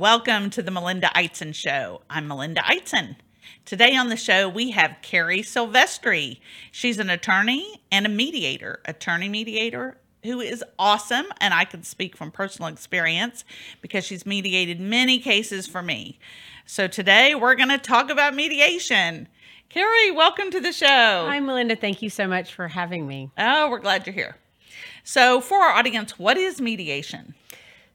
Welcome to the Melinda Eitzen Show. I'm Melinda Eitzen. Today on the show, we have Carie Silvestri. She's an attorney and a mediator, attorney mediator who is awesome. And I can speak from personal experience because she's mediated many cases for me. So today we're going to talk about mediation. Carie, welcome to the show. Hi, Melinda. Thank you so much for having me. Oh, we're glad you're here. So, for our audience, what is mediation?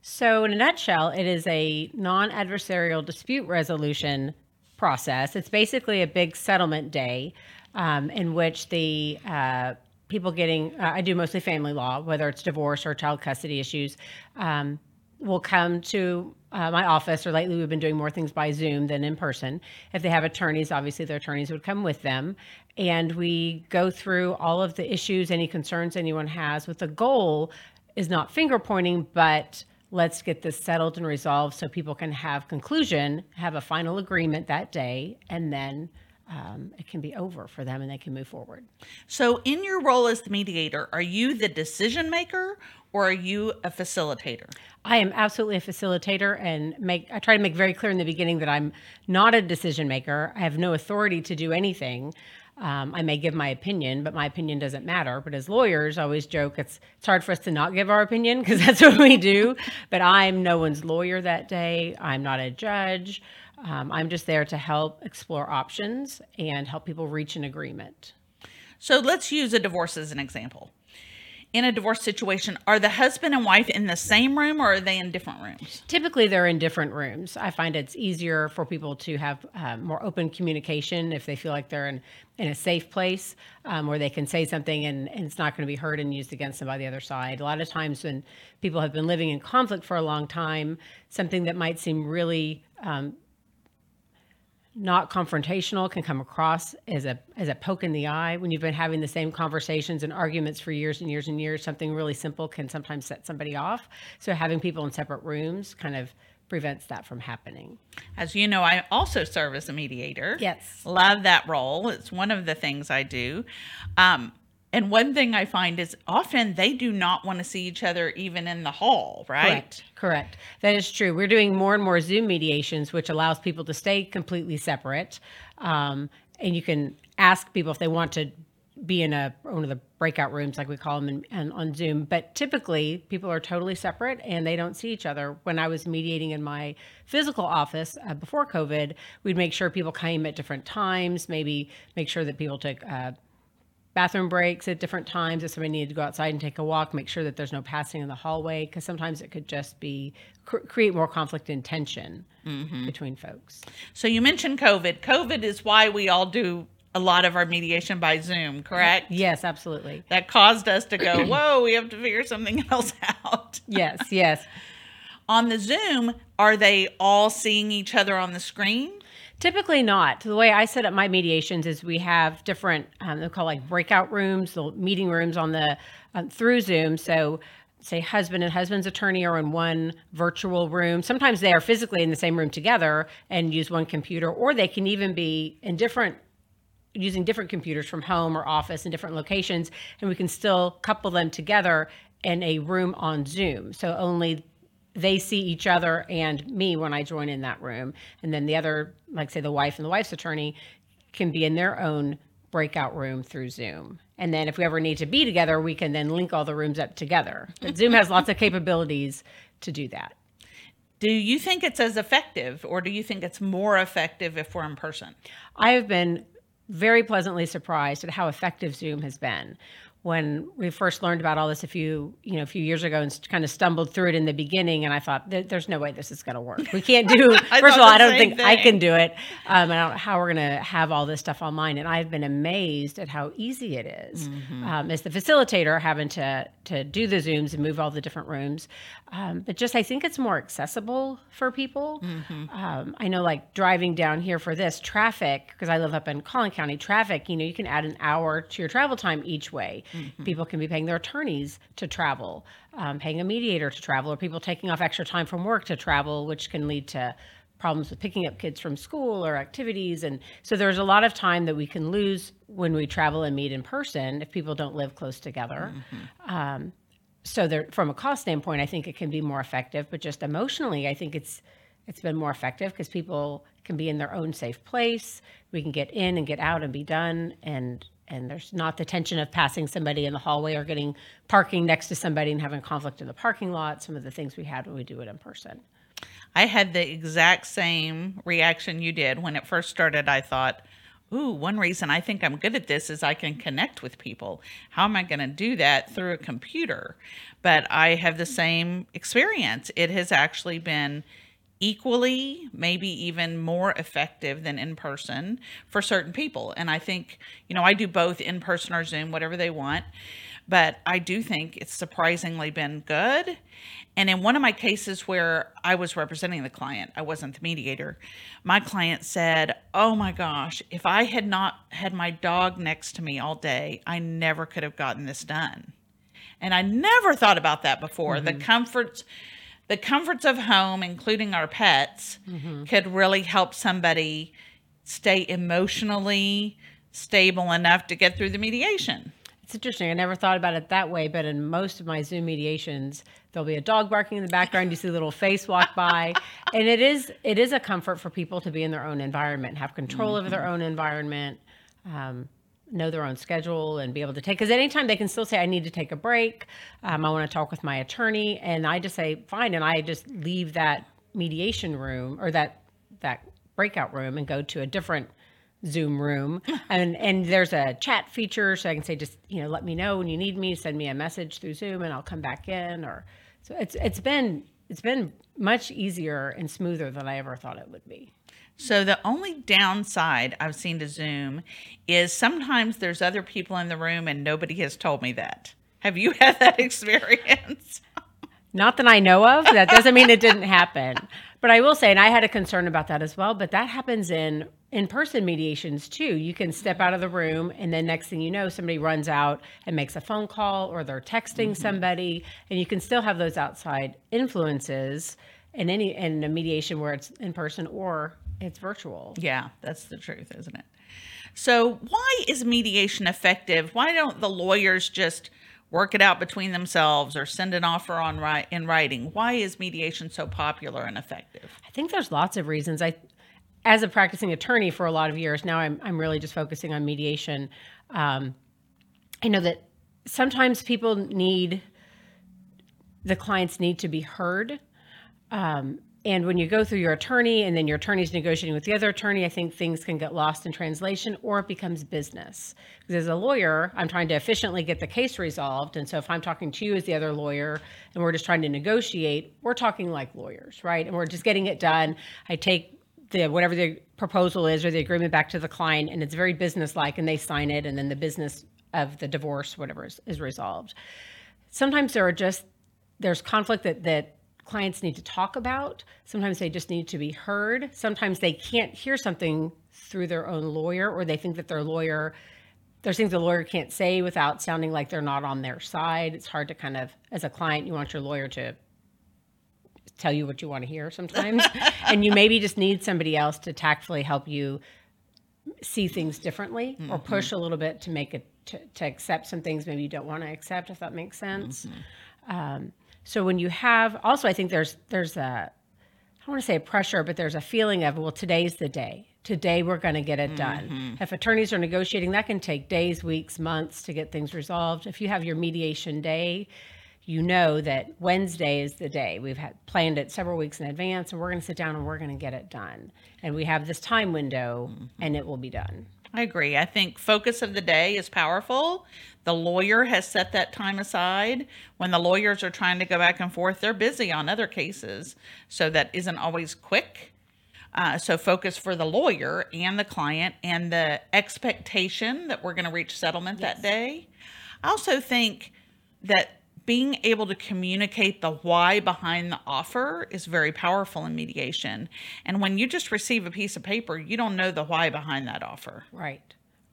So, in a nutshell, it is a non adversarial dispute resolution process. It's basically a big settlement day um, in which the uh, people getting, uh, I do mostly family law, whether it's divorce or child custody issues, um, will come to uh, my office, or lately we've been doing more things by Zoom than in person. If they have attorneys, obviously their attorneys would come with them. And we go through all of the issues, any concerns anyone has, with the goal is not finger pointing, but let's get this settled and resolved so people can have conclusion, have a final agreement that day, and then um, it can be over for them and they can move forward. So, in your role as the mediator, are you the decision maker or are you a facilitator? I am absolutely a facilitator and make I try to make very clear in the beginning that I'm not a decision maker. I have no authority to do anything. Um, I may give my opinion, but my opinion doesn't matter. But as lawyers, I always joke it's it's hard for us to not give our opinion because that's what we do. But I'm no one's lawyer that day. I'm not a judge. Um, I'm just there to help explore options and help people reach an agreement. So let's use a divorce as an example in a divorce situation, are the husband and wife in the same room or are they in different rooms? Typically, they're in different rooms. I find it's easier for people to have um, more open communication if they feel like they're in, in a safe place um, where they can say something and, and it's not going to be heard and used against them by the other side. A lot of times, when people have been living in conflict for a long time, something that might seem really um, not confrontational can come across as a as a poke in the eye when you've been having the same conversations and arguments for years and years and years. Something really simple can sometimes set somebody off. So having people in separate rooms kind of prevents that from happening. As you know i also serve as a mediator. Yes. Love that role. It's one of the things i do. Um, and one thing I find is often they do not want to see each other even in the hall, right? Correct. Correct. That is true. We're doing more and more Zoom mediations, which allows people to stay completely separate. Um, and you can ask people if they want to be in a one of the breakout rooms, like we call them, in, on Zoom. But typically, people are totally separate and they don't see each other. When I was mediating in my physical office uh, before COVID, we'd make sure people came at different times. Maybe make sure that people took uh, bathroom breaks at different times if somebody needed to go outside and take a walk make sure that there's no passing in the hallway because sometimes it could just be cr- create more conflict and tension mm-hmm. between folks. So you mentioned covid. Covid is why we all do a lot of our mediation by zoom correct? yes absolutely. That caused us to go whoa we have to figure something else out. Yes yes. On the zoom are they all seeing each other on the screen Typically not. The way I set up my mediations is we have different, um, they're called like breakout rooms, the meeting rooms on the um, through Zoom. So say husband and husband's attorney are in one virtual room. Sometimes they are physically in the same room together and use one computer, or they can even be in different using different computers from home or office in different locations, and we can still couple them together in a room on Zoom. So only they see each other and me when I join in that room. And then the other, like say the wife and the wife's attorney, can be in their own breakout room through Zoom. And then if we ever need to be together, we can then link all the rooms up together. But Zoom has lots of capabilities to do that. Do you think it's as effective or do you think it's more effective if we're in person? I have been very pleasantly surprised at how effective Zoom has been when we first learned about all this a few you know a few years ago and kind of stumbled through it in the beginning and i thought there's no way this is going to work we can't do first of all i don't think thing. i can do it um, i don't know how we're going to have all this stuff online and i've been amazed at how easy it is mm-hmm. um, as the facilitator having to to do the zooms and move all the different rooms um, but just i think it's more accessible for people mm-hmm. Um, i know like driving down here for this traffic because i live up in collin county traffic you know you can add an hour to your travel time each way Mm-hmm. People can be paying their attorneys to travel, um, paying a mediator to travel, or people taking off extra time from work to travel, which can lead to problems with picking up kids from school or activities. And so there's a lot of time that we can lose when we travel and meet in person if people don't live close together. Mm-hmm. Um, so there, from a cost standpoint, I think it can be more effective, but just emotionally, I think it's it's been more effective because people can be in their own safe place. We can get in and get out and be done, and and there's not the tension of passing somebody in the hallway or getting parking next to somebody and having conflict in the parking lot. Some of the things we had when we do it in person. I had the exact same reaction you did when it first started. I thought, ooh, one reason I think I'm good at this is I can connect with people. How am I going to do that through a computer? But I have the same experience. It has actually been equally, maybe even more effective than in person for certain people. And I think, you know, I do both in person or Zoom, whatever they want. But I do think it's surprisingly been good. And in one of my cases where I was representing the client, I wasn't the mediator, my client said, Oh my gosh, if I had not had my dog next to me all day, I never could have gotten this done. And I never thought about that before. Mm-hmm. The comforts, the comforts of home, including our pets, mm-hmm. could really help somebody stay emotionally stable enough to get through the mediation. It's interesting. I never thought about it that way, but in most of my Zoom mediations, there'll be a dog barking in the background. You see a little face walk by, and it is it is a comfort for people to be in their own environment, have control mm-hmm. of their mm-hmm. own environment, um, know their own schedule, and be able to take. Because anytime they can still say, "I need to take a break," um, I want to talk with my attorney, and I just say, "Fine," and I just leave that mediation room or that that breakout room and go to a different Zoom room, and and there's a chat feature, so I can say just you know let me know when you need me, send me a message through Zoom, and I'll come back in. Or so it's it's been it's been much easier and smoother than I ever thought it would be. So the only downside I've seen to Zoom is sometimes there's other people in the room and nobody has told me that. Have you had that experience? Not that I know of. That doesn't mean it didn't happen. But I will say, and I had a concern about that as well, but that happens in in-person mediations too. You can step out of the room and then next thing you know, somebody runs out and makes a phone call or they're texting mm-hmm. somebody and you can still have those outside influences in any in a mediation where it's in person or it's virtual. Yeah, that's the truth, isn't it? So, why is mediation effective? Why don't the lawyers just work it out between themselves or send an offer on ri- in writing? Why is mediation so popular and effective? I think there's lots of reasons. I as a practicing attorney for a lot of years now, I'm I'm really just focusing on mediation. Um, I know that sometimes people need the clients need to be heard. Um, and when you go through your attorney and then your attorney's negotiating with the other attorney, I think things can get lost in translation or it becomes business. Because as a lawyer, I'm trying to efficiently get the case resolved. And so if I'm talking to you as the other lawyer and we're just trying to negotiate, we're talking like lawyers, right? And we're just getting it done. I take the whatever the proposal is or the agreement back to the client and it's very businesslike and they sign it and then the business of the divorce whatever is, is resolved sometimes there are just there's conflict that that clients need to talk about sometimes they just need to be heard sometimes they can't hear something through their own lawyer or they think that their lawyer there's things the lawyer can't say without sounding like they're not on their side it's hard to kind of as a client you want your lawyer to tell you what you want to hear sometimes. and you maybe just need somebody else to tactfully help you see things differently mm-hmm. or push a little bit to make it to, to, accept some things maybe you don't want to accept if that makes sense mm-hmm. um, so when you have also i think there's there's a i don't want to say a pressure but there's a feeling of well today's the day today we're going to get it done mm-hmm. if attorneys are negotiating that can take days weeks months to get things resolved if you have your mediation day you know that Wednesday is the day. We've had planned it several weeks in advance, and we're going to sit down and we're going to get it done. And we have this time window, mm-hmm. and it will be done. I agree. I think focus of the day is powerful. The lawyer has set that time aside. When the lawyers are trying to go back and forth, they're busy on other cases, so that isn't always quick. Uh, so focus for the lawyer and the client and the expectation that we're going to reach settlement yes. that day. I also think that being able to communicate the why behind the offer is very powerful in mediation. And when you just receive a piece of paper, you don't know the why behind that offer. Right.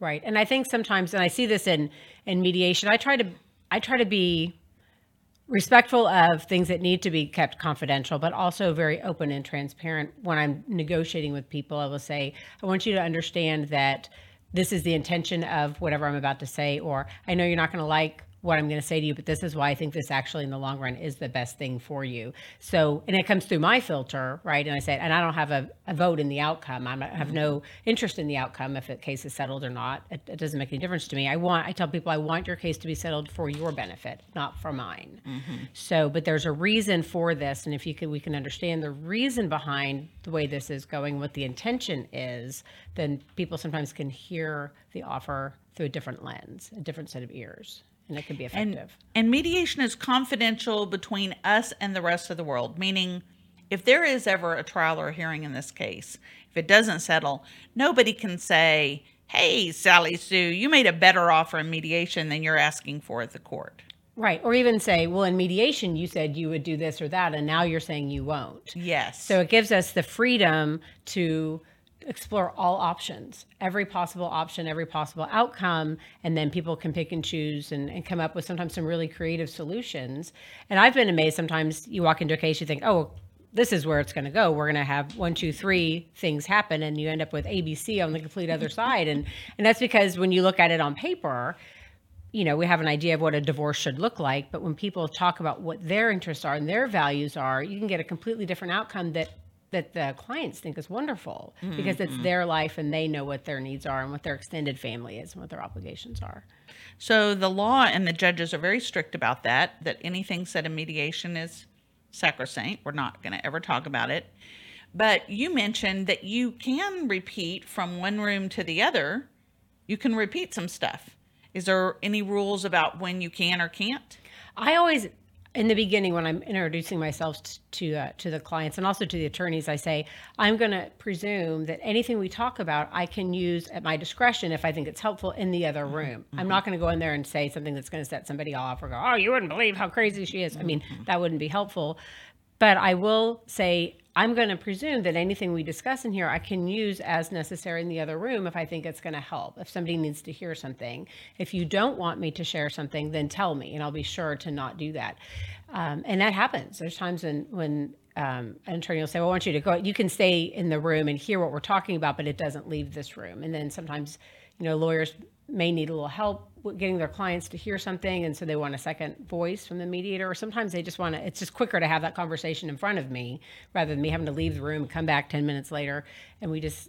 Right. And I think sometimes and I see this in in mediation, I try to I try to be respectful of things that need to be kept confidential, but also very open and transparent when I'm negotiating with people. I will say, I want you to understand that this is the intention of whatever I'm about to say, or I know you're not going to like what I'm going to say to you, but this is why I think this actually in the long run is the best thing for you. So, and it comes through my filter, right? And I say, and I don't have a, a vote in the outcome. I'm, I have mm-hmm. no interest in the outcome if the case is settled or not. It, it doesn't make any difference to me. I want, I tell people, I want your case to be settled for your benefit, not for mine. Mm-hmm. So, but there's a reason for this, and if you can, we can understand the reason behind the way this is going, what the intention is, then people sometimes can hear the offer through a different lens, a different set of ears, and it can be and effective. and mediation is confidential between us and the rest of the world meaning if there is ever a trial or a hearing in this case if it doesn't settle nobody can say hey sally sue you made a better offer in mediation than you're asking for at the court Right. Or even say, well, in mediation, you said you would do this or that, and now you're saying you won't. yes So it gives us the freedom to explore all options, every possible option, every possible outcome, and then people can pick and choose and, and come up with sometimes some really creative solutions. And I've been amazed sometimes you walk into a case, you think, oh, this is where it's going to go. We're going to have one, two, three things happen, and you end up with ABC on the complete other side. And and that's because when you look at it on paper, you know, we have an idea of what a divorce should look like, but when people talk about what their interests are and their values are, you can get a completely different outcome that that the clients think is wonderful mm-hmm. because it's mm-hmm. their life and they know what their needs are and what their extended family is and what their obligations are. so the law and the judges are very strict about that that anything said in mediation is sacrosanct. We're not going to ever talk about it. But you mentioned that you can repeat from one room to the other. You can repeat some stuff. Is there any rules about when you can or can't? I always, in the beginning, when I'm introducing myself to uh, to the clients and also to the attorneys, I say I'm going to presume that anything we talk about, I can use at my discretion if I think it's helpful in the other mm-hmm. room. I'm mm-hmm. not going to go in there and say something that's going to set somebody off or go, "Oh, you wouldn't believe how crazy she is." I mean, mm-hmm. that wouldn't be helpful. But I will say I'm going to presume that anything we discuss in here I can use as necessary in the other room if I think it's going to help. If somebody needs to hear something, if you don't want me to share something, then tell me, and I'll be sure to not do that. Um, and that happens. There's times when when um, an attorney will say, "Well, I want you to go. You can stay in the room and hear what we're talking about, but it doesn't leave this room." And then sometimes, you know, lawyers may need a little help getting their clients to hear something and so they want a second voice from the mediator or sometimes they just want to it's just quicker to have that conversation in front of me rather than me having to leave the room come back 10 minutes later and we just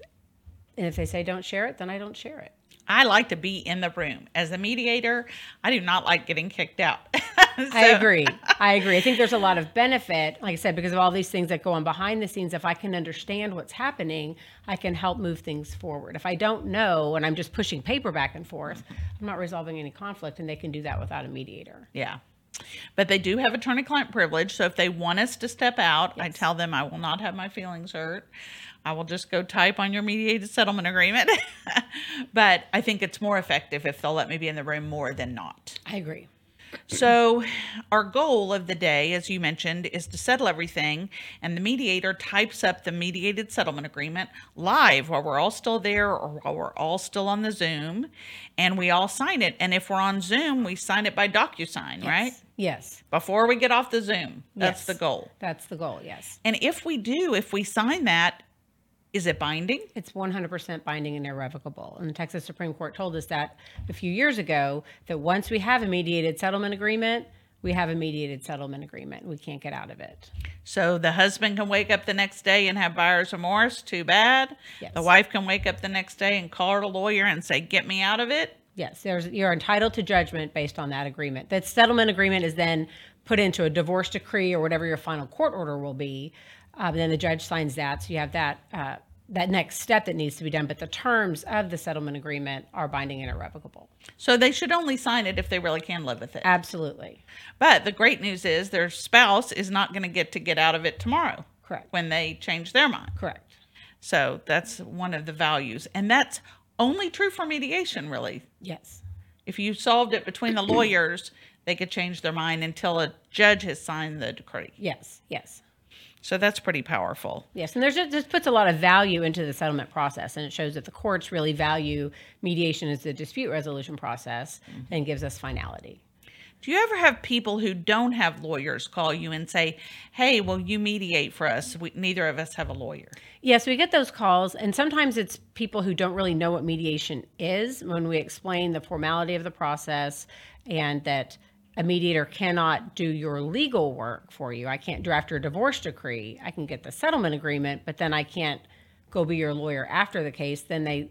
and if they say don't share it then i don't share it I like to be in the room. As a mediator, I do not like getting kicked out. I agree. I agree. I think there's a lot of benefit, like I said, because of all these things that go on behind the scenes. If I can understand what's happening, I can help move things forward. If I don't know and I'm just pushing paper back and forth, I'm not resolving any conflict, and they can do that without a mediator. Yeah. But they do have attorney client privilege. So if they want us to step out, I tell them I will not have my feelings hurt. I will just go type on your mediated settlement agreement. but I think it's more effective if they'll let me be in the room more than not. I agree. So, our goal of the day, as you mentioned, is to settle everything, and the mediator types up the mediated settlement agreement live while we're all still there or while we're all still on the Zoom, and we all sign it. And if we're on Zoom, we sign it by DocuSign, right? Yes. Before we get off the Zoom. That's Yes. the goal. That's the goal. Yes. And if we do, if we sign that, is it binding? It's 100% binding and irrevocable. And the Texas Supreme Court told us that a few years ago that once we have a mediated settlement agreement, we have a mediated settlement agreement. We can't get out of it. So the husband can wake up the next day and have buyer's remorse. Too bad. Yes. The wife can wake up the next day and call her lawyer and say, "Get me out of it." Yes, there's you're entitled to judgment based on that agreement. That settlement agreement is then put into a divorce decree or whatever your final court order will be. Um, then the judge signs that, so you have that uh, that next step that needs to be done. But the terms of the settlement agreement are binding and irrevocable. So they should only sign it if they really can live with it. Absolutely But the great news is their spouse is not going to get to get out of it tomorrow correct. when they change their mind. Correct. So that's one of the values. And that's only true for mediation, really. Yes. If you solved it between the lawyers, they could change their mind until a judge has signed the decree. Yes. Yes. So that's pretty powerful. Yes, and there's just, this puts a lot of value into the settlement process, and it shows that the courts really value mediation as the dispute resolution process mm-hmm. and gives us finality. Do you ever have people who don't have lawyers call you and say, "Hey, will you mediate for us? We, neither of us have a lawyer." Yes, we get those calls, and sometimes it's people who don't really know what mediation is when we explain the formality of the process and that a mediator cannot do your legal work for you. I can't draft your divorce decree. I can get the settlement agreement, but then I can't go be your lawyer after the case. Then they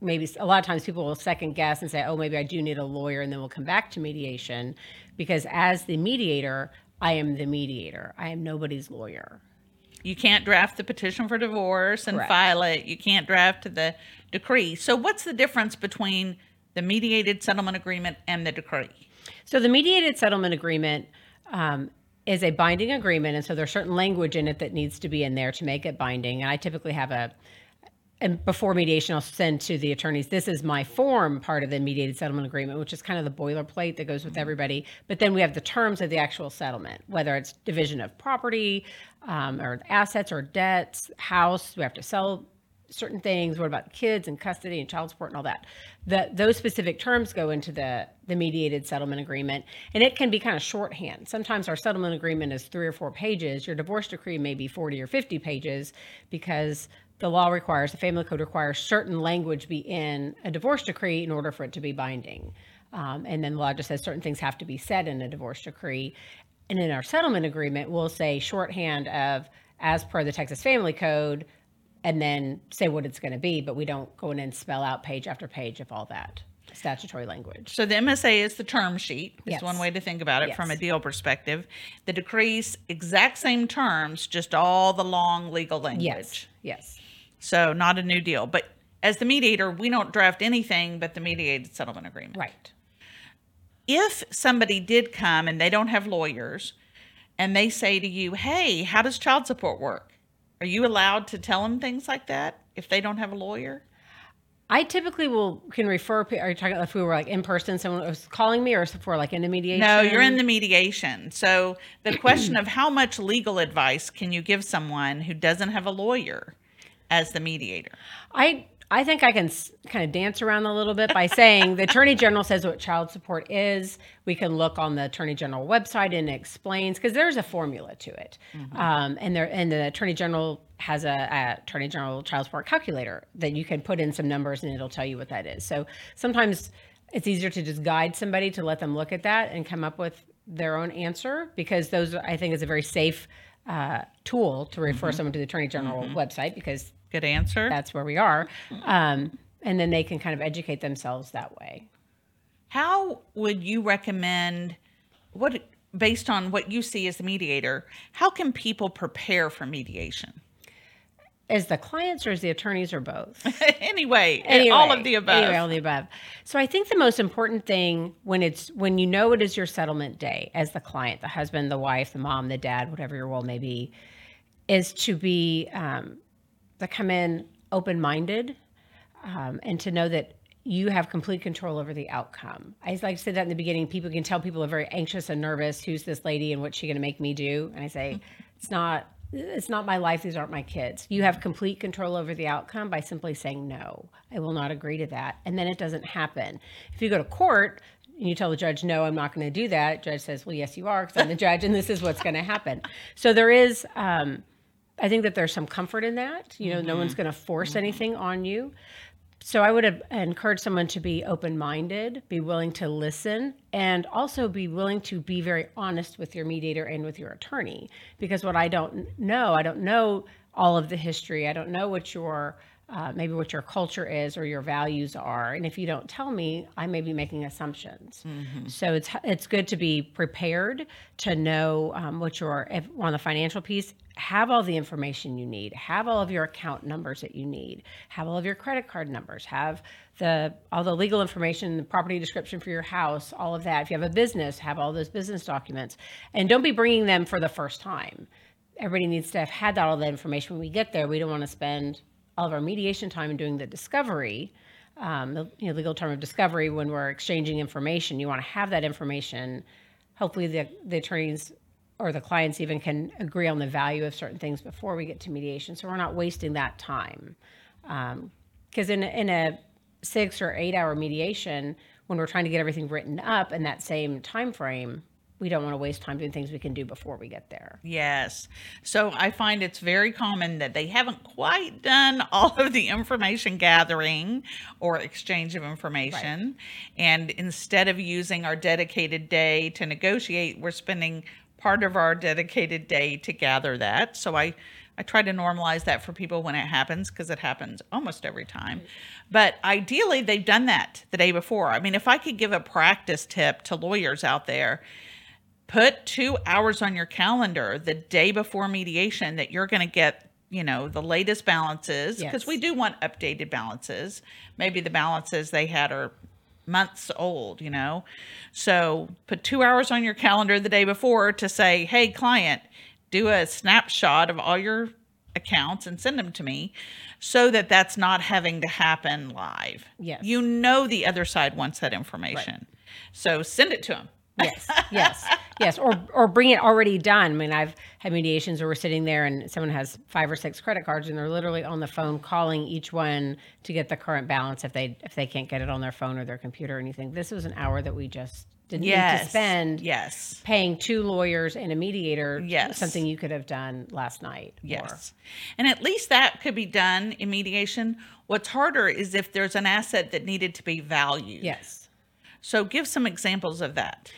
maybe a lot of times people will second guess and say, oh, maybe I do need a lawyer, and then we'll come back to mediation because as the mediator, I am the mediator. I am nobody's lawyer. You can't draft the petition for divorce and Correct. file it. You can't draft the decree. So, what's the difference between the mediated settlement agreement and the decree? So the mediated settlement agreement um, is a binding agreement, and so there's certain language in it that needs to be in there to make it binding. And I typically have a and before mediation, I'll send to the attorneys, this is my form part of the mediated settlement agreement, which is kind of the boilerplate that goes with everybody. But then we have the terms of the actual settlement, whether it's division of property um, or assets or debts, house, we have to sell certain things. What about kids and custody and child support and all that? The, those specific terms go into the, the mediated settlement agreement, and it can be kind of shorthand. Sometimes our settlement agreement is three or four pages. Your divorce decree may be 40 or 50 pages because the law requires, the family code requires certain language be in a divorce decree in order for it to be binding. Um, and then the law just says certain things have to be said in a divorce decree. And in our settlement agreement, we'll say shorthand of as per the Texas Family Code, and then say what it's going to be, but we don't go in and spell out page after page of all that statutory language. So, the MSA is the term sheet, is Yes. one way to think about it from a deal perspective. The decrees, exact same terms, just all the long legal language. Yes, yes. So, not a new deal. But as the mediator, we don't draft anything but the mediated settlement agreement. Right. if somebody did come and they don't have lawyers and they say to you, Hey, how does child support work? Are you allowed to tell them things like that if they don't have a lawyer? I typically will can refer. Are you talking if we were like in person, someone was calling me, or if we're like in the mediation? No, you're in the mediation. So the question of how much legal advice can you give someone who doesn't have a lawyer as the mediator? I I think I can s- kind of dance around a little bit by saying the attorney general says what child support is. We can look on the attorney general website and it explains because there's a formula to it, um, and there and the attorney general has a, a attorney general child support calculator that you can put in some numbers and it'll tell you what that is. So sometimes it's easier to just guide somebody to let them look at that and come up with their own answer because those I think is a very safe uh, tool to refer someone to the attorney general website because Good answer. that's where we are. Um, and then they can kind of educate themselves that way. How would you recommend what based on what you see as the mediator, how can people prepare for mediation? As the clients or as the attorneys or both? anyway, Anyway, all of the above. Anyway, all of the above. So I think the most important thing when it's when you know it is your settlement day as the client, the husband, the wife, the mom, the dad, whatever your role may be, is to be um, to come in open minded um, and to know that you have complete control over the outcome. I just like to say that in the beginning. People can tell people are very anxious and nervous. Who's this lady and what's she going to make me do? And I say, it's not. It's not my life. These aren't my kids. You have complete control over the outcome by simply saying no. I will not agree to that, and then it doesn't happen. If you go to court and you tell the judge, no, I'm not going to do that, judge says, well, yes, you are, because I'm the judge, and this is what's going to happen. So there is. Um, I think that there's some comfort in that. You know, no one's mm-hmm. going to force mm-hmm. anything on you. So I would have encouraged someone to be open-minded, be willing to listen, and also be willing to be very honest with your mediator and with your attorney. Because what I don't know, I don't know all of the history. I don't know what your uh, maybe what your culture is or your values are. And if you don't tell me, I may be making assumptions. So it's it's good to be prepared to know um, what your if on the financial piece. Have all the information you need. Have all of your account numbers that you need. Have all of your credit card numbers. Have the all the legal information, the property description for your house, all of that. If you have a business, have all those business documents, and don't be bringing them for the first time. Everybody needs to have had that, all that information when we get there. We don't want to spend all of our mediation time and doing the discovery, um, the you know, legal term of discovery, when we're exchanging information. You want to have that information. Hopefully, the, the attorneys or the clients even can agree on the value of certain things before we get to mediation. So we're not wasting that time. Because in, a- in a six or eight hour mediation, when we're trying to get everything written up in that same time frame, we don't want to waste time doing things we can do before we get there. Yes. So I find it's very common that they haven't quite done all of the information gathering or exchange of information. And instead of using our dedicated day to negotiate, we're spending part of our dedicated day to gather that. So I I try to normalize that for people when it happens because it happens almost every time. Mm-hmm. But ideally, they've done that the day before. I mean, if I could give a practice tip to lawyers out there, put two hours on your calendar the day before mediation that you're going to get you know the latest balances because Yes. we do want updated balances. Maybe the balances they had are months old you know? So put two hours on your calendar the day before to say hey client do a snapshot of all your accounts and send them to me so that that's not having to happen live. Yes. you know the other side wants that information. So send it to them Yes, yes, yes, or or bring it already done. I mean, I've had mediations where we're sitting there and someone has five or six credit cards and they're literally on the phone calling each one to get the current balance if they if they can't get it on their phone or their computer or anything. This was an hour that we just didn't need to spend yes paying two lawyers and a mediator. Yes. something you could have done last night. or- Yes. And at least that could be done in mediation. What's harder is if there's an asset that needed to be valued. yes. So give some examples of that.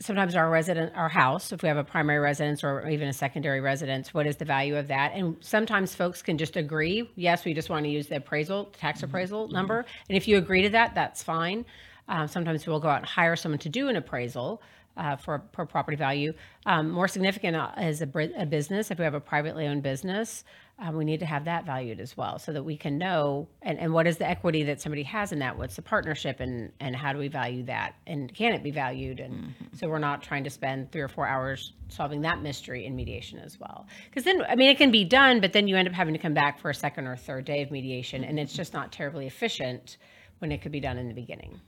Sometimes our resident, our house, if we have a primary residence or even a secondary residence, what is the value of that? And sometimes folks can just agree, yes, we just want to use the appraisal, tax appraisal number. And if you agree to that, that's fine. Um, sometimes we'll go out and hire someone to do an appraisal. Uh, for per property value, um, more significant uh, is a, a business. If we have a privately owned business, um, we need to have that valued as well, so that we can know and, and what is the equity that somebody has in that. What's the partnership, and and how do we value that, and can it be valued? And so we're not trying to spend three or four hours solving that mystery in mediation as well. Because then, I mean, it can be done, but then you end up having to come back for a second or third day of mediation, and it's just not terribly efficient when it could be done in the beginning.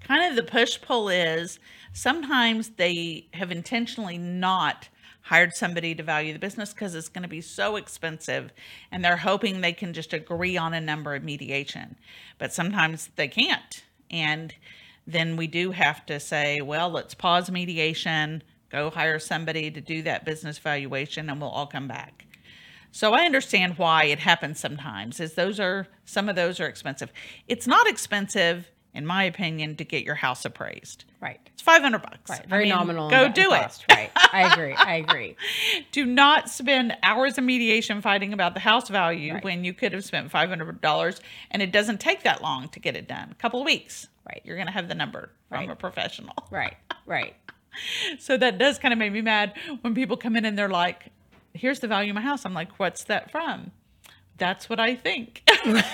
Kind of the push pull is sometimes they have intentionally not hired somebody to value the business because it's going to be so expensive and they're hoping they can just agree on a number of mediation. But sometimes they can't. And then we do have to say, well, let's pause mediation, go hire somebody to do that business valuation, and we'll all come back. So I understand why it happens sometimes. Is those are some of those are expensive. It's not expensive, in my opinion, to get your house appraised. Right. It's five hundred bucks. Right. I Very mean, nominal. Go do it. Right. I agree. I agree. Do not spend hours of mediation fighting about the house value Right. when you could have spent five hundred dollars, and it doesn't take that long to get it done. A couple of weeks. Right. You're gonna have the number from Right. a professional. Right. Right. So that does kind of make me mad when people come in and they're like, "Here's the value of my house." I'm like, "What's that from?" That's what I think.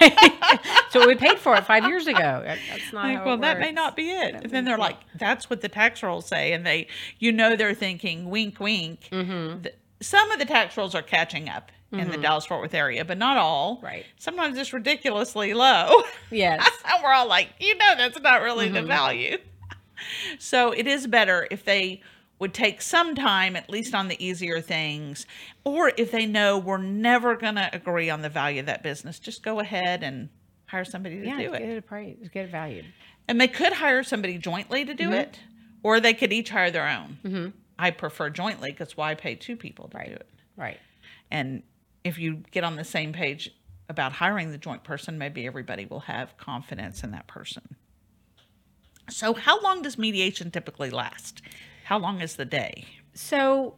So we paid for it five years ago. That's not like, well, that may not be it. And then they're like, that's what the tax rolls say. And they, you know, they're thinking, wink, wink. Mm-hmm. Some of the tax rolls are catching up in the Dallas Fort Worth area, but not all. Right. Sometimes it's ridiculously low. Yes. and we're all like, you know, that's not really Mm-hmm. the value. so it is better if they would take some time, at least on the easier things, or if they know we're never going to agree on the value of that business, just go ahead and hire somebody to Yeah. do Get it. it appraised. Get it valued. And they could hire somebody jointly to do Mm-hmm. it, or they could each hire their own. I prefer jointly because why pay two people to do it? Right. And if you get on the same page about hiring the joint person, maybe everybody will have confidence in that person. So, how long does mediation typically last? How long is the day? So,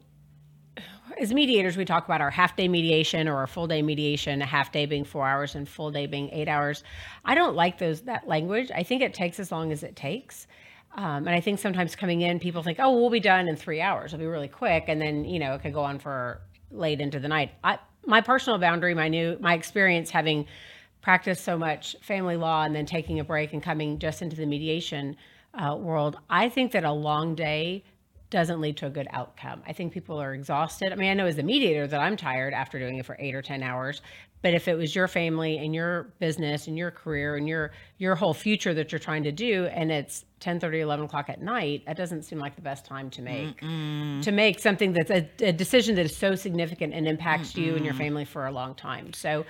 as mediators, we talk about our half day mediation or our full day mediation, a half day being four hours and full day being eight hours. I don't like those that language. I think it takes as long as it takes. Um, and I think sometimes coming in, people think, oh, we'll be done in three hours. It'll be really quick. And then, you know, it could go on for late into the night. I, my personal boundary, my new, my experience having practiced so much family law and then taking a break and coming just into the mediation uh, world, I think that a long day doesn't lead to a good outcome. I think people are exhausted. I mean, I know as a mediator that I'm tired after doing it for eight or 10 hours, but if it was your family and your business and your career and your, your whole future that you're trying to do, and it's 10, 30, 11 o'clock at night, that doesn't seem like the best time to make, to make something that's a, a decision that is so significant and impacts you and your family for a long time. So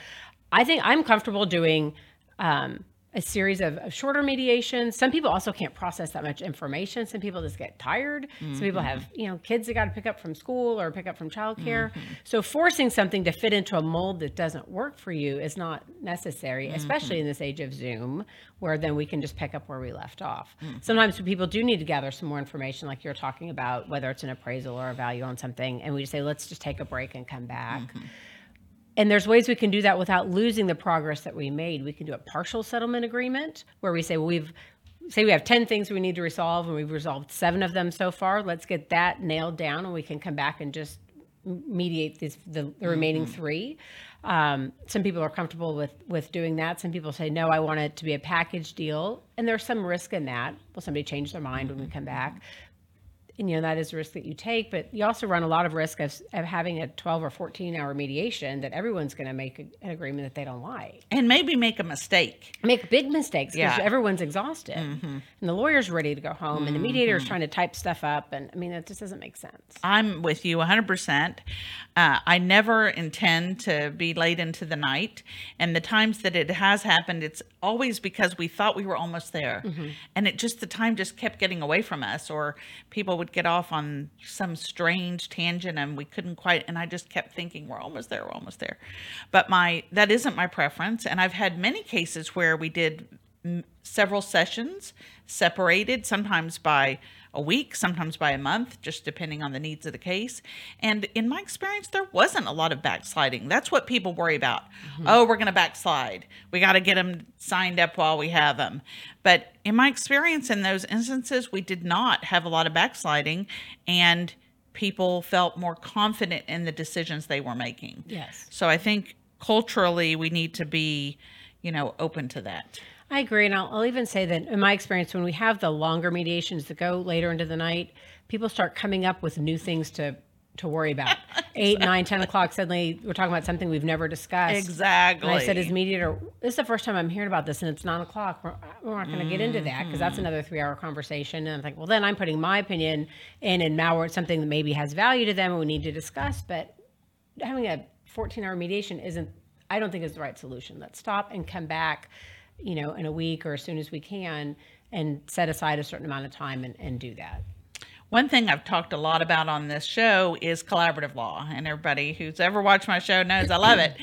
I think I'm comfortable doing, um, a series of, of shorter mediations. Some people also can't process that much information. Some people just get tired. Some mm, people have, mm-hmm. you know, kids that got to pick up from school or pick up from childcare. Mm-hmm. So forcing something to fit into a mold that doesn't work for you is not necessary, mm-hmm. especially in this age of Zoom, where then we can just pick up where we left off. Sometimes people do need to gather some more information, like you're talking about, whether it's an appraisal or a value on something, and we just say, let's just take a break and come back. And there's ways we can do that without losing the progress that we made. We can do a partial settlement agreement where we say, well, we've say we have 10 things we need to resolve and we've resolved seven of them so far. Let's get that nailed down and we can come back and just mediate these, the, the remaining three. Um, some people are comfortable with, with doing that. Some people say, no, I want it to be a package deal. And there's some risk in that. Will somebody change their mind when we come back? And you know that is a risk that you take but you also run a lot of risk of, of having a 12 or 14 hour mediation that everyone's going to make a, an agreement that they don't like And maybe make a mistake. make big mistakes because Yeah. everyone's exhausted mm-hmm. and the lawyer's ready to go home and the mediator is mm-hmm. trying to type stuff up and i mean that just doesn't make sense I'm with you 100%. Uh, I never intend to be late into the night. And the times that it has happened, it's always because we thought we were almost there. And it just, the time just kept getting away from us, or people would get off on some strange tangent and we couldn't quite. And I just kept thinking, we're almost there, we're almost there. But my, that isn't my preference. And I've had many cases where we did m- several sessions separated, sometimes by a week, sometimes by a month, just depending on the needs of the case. And in my experience, there wasn't a lot of backsliding. That's what people worry about. Mm-hmm. Oh, we're going to backslide. We got to get them signed up while we have them. But in my experience, in those instances, we did not have a lot of backsliding, and people felt more confident in the decisions they were making. yes So I think culturally, we need to be, you know, open to that. I agree. And I'll, I'll even say that in my experience, when we have the longer mediations that go later into the night, people start coming up with new things to, to worry about. Eight, nine, ten o'clock, suddenly we're talking about something we've never discussed. Exactly. And I said, as mediator, this is the first time I'm hearing about this, and it's nine o'clock. We're, we're not going to get into that because that's mm-hmm. another three-hour conversation. And I'm like, well, then I'm putting my opinion in, and now we're at something that maybe has value to them, and we need to discuss. But having a 14-hour mediation isn't, I don't think, is the right solution. Let's stop and come back, you know, in a week or as soon as we can, and set aside a certain amount of time and, and do that. One thing I've talked a lot about on this show is collaborative law, and everybody who's ever watched my show knows I love it.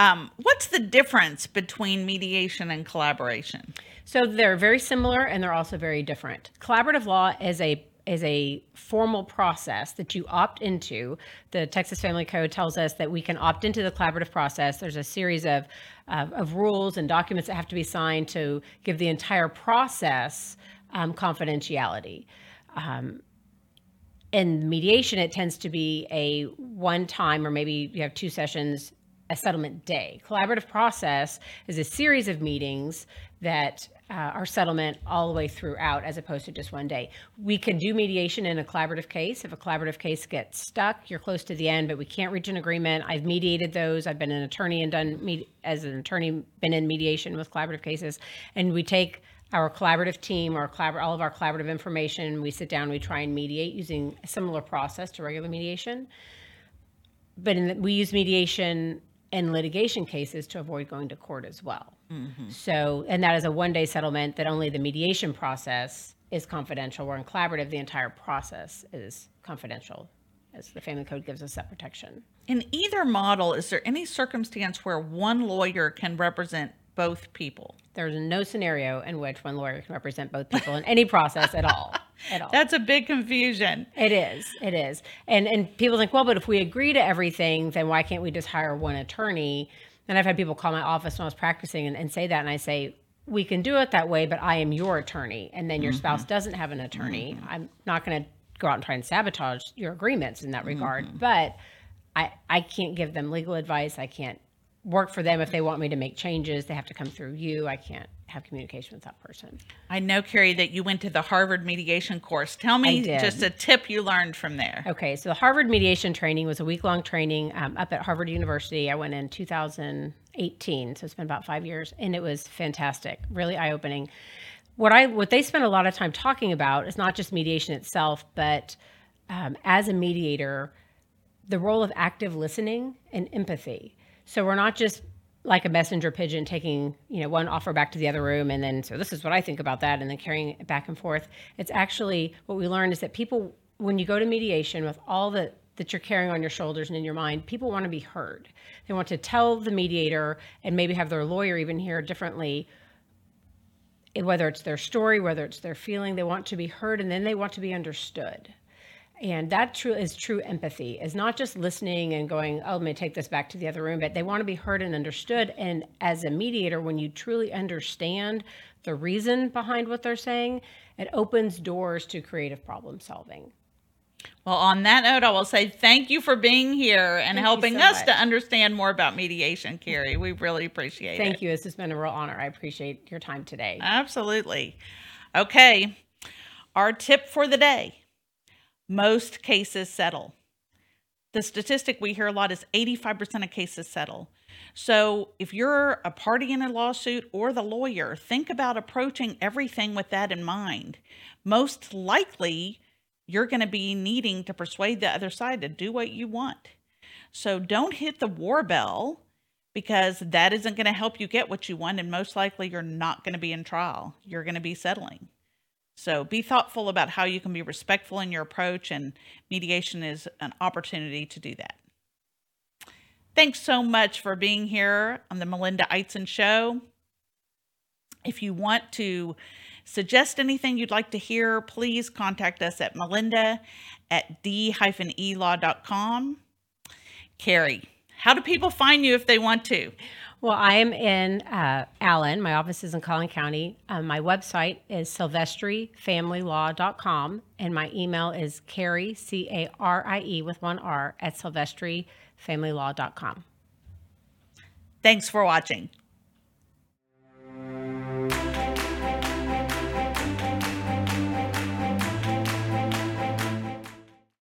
Um, what's the difference between mediation and collaboration? So they're very similar and they're also very different. Collaborative law is a is a formal process that you opt into. The Texas Family Code tells us that we can opt into the collaborative process. There's a series of of, rules and documents that have to be signed to give the entire process um, confidentiality. Um, in mediation, it tends to be a one time or maybe you have two sessions, a settlement day. Collaborative process is a series of meetings that uh, are settlement all the way throughout as opposed to just one day. We can do mediation in a collaborative case. If a collaborative case gets stuck, you're close to the end, but we can't reach an agreement. I've mediated those. I've been an attorney and done med- as an attorney, been in mediation with collaborative cases. And we take our collaborative team or collabor- all of our collaborative information. We sit down, we try and mediate using a similar process to regular mediation. But the, we use mediation in litigation cases to avoid going to court as well. Mm-hmm. So, and that is a one day settlement that only the mediation process is confidential, where in collaborative, the entire process is confidential, as the Family Code gives us that protection. In either model, is there any circumstance where one lawyer can represent both people? There's no scenario in which one lawyer can represent both people in any process at all. At all. That's a big confusion. It is. It is. And and people think, well, but if we agree to everything, then why can't we just hire one attorney? And I've had people call my office when I was practicing and, and say that, and I say, we can do it that way, but I am your attorney, and then your spouse mm-hmm. doesn't have an attorney. Mm-hmm. I'm not going to go out and try and sabotage your agreements in that regard, mm-hmm. but I I can't give them legal advice. I can't work for them if they want me to make changes. They have to come through you. I can't have communication with that person. I know, Carie, that you went to the Harvard mediation course. Tell me just a tip you learned from there. Okay, so the Harvard mediation training was a week long training um, up at Harvard University. I went in 2018, so it's been about five years, and it was fantastic, really eye opening. What I what they spent a lot of time talking about is not just mediation itself, but um, as a mediator, the role of active listening and empathy. So we're not just like a messenger pigeon taking you know one offer back to the other room and then so this is what i think about that and then carrying it back and forth. It's actually what we learned is that people when you go to mediation with all the that you're carrying on your shoulders and in your mind people want to be heard. They want to tell the mediator and maybe have their lawyer even hear differently whether it's their story whether it's their feeling. They want to be heard and then they want to be understood and that true is true empathy is not just listening and going oh let me take this back to the other room but they want to be heard and understood and as a mediator when you truly understand the reason behind what they're saying it opens doors to creative problem solving well, on that note, I will say thank you for being here and Thank helping so us much. to understand more about mediation, Carie. We really appreciate it. thank you this has been a real honor i appreciate your time today Absolutely. Okay. Our tip for the day most cases settle. The statistic we hear a lot is 85% of cases settle. So if you're a party in a lawsuit or the lawyer, think about approaching everything with that in mind. Most likely, you're going to be needing to persuade the other side to do what you want. So don't hit the war bell because that isn't going to help you get what you want. And most likely, you're not going to be in trial. You're going to be settling. So be thoughtful about how you can be respectful in your approach, and mediation is an opportunity to do that. Thanks so much for being here on the Melinda Eitzen Show. If you want to suggest anything you'd like to hear, please contact us at melinda at d-elaw.com. Carie, how do people find you if they want to? Well, I am in uh, Allen. My office is in Collin County. Um, my website is silvestrifamilylaw.com, and my email is Carie, C A R I E, with one R, at silvestrifamilylaw.com. Thanks for watching.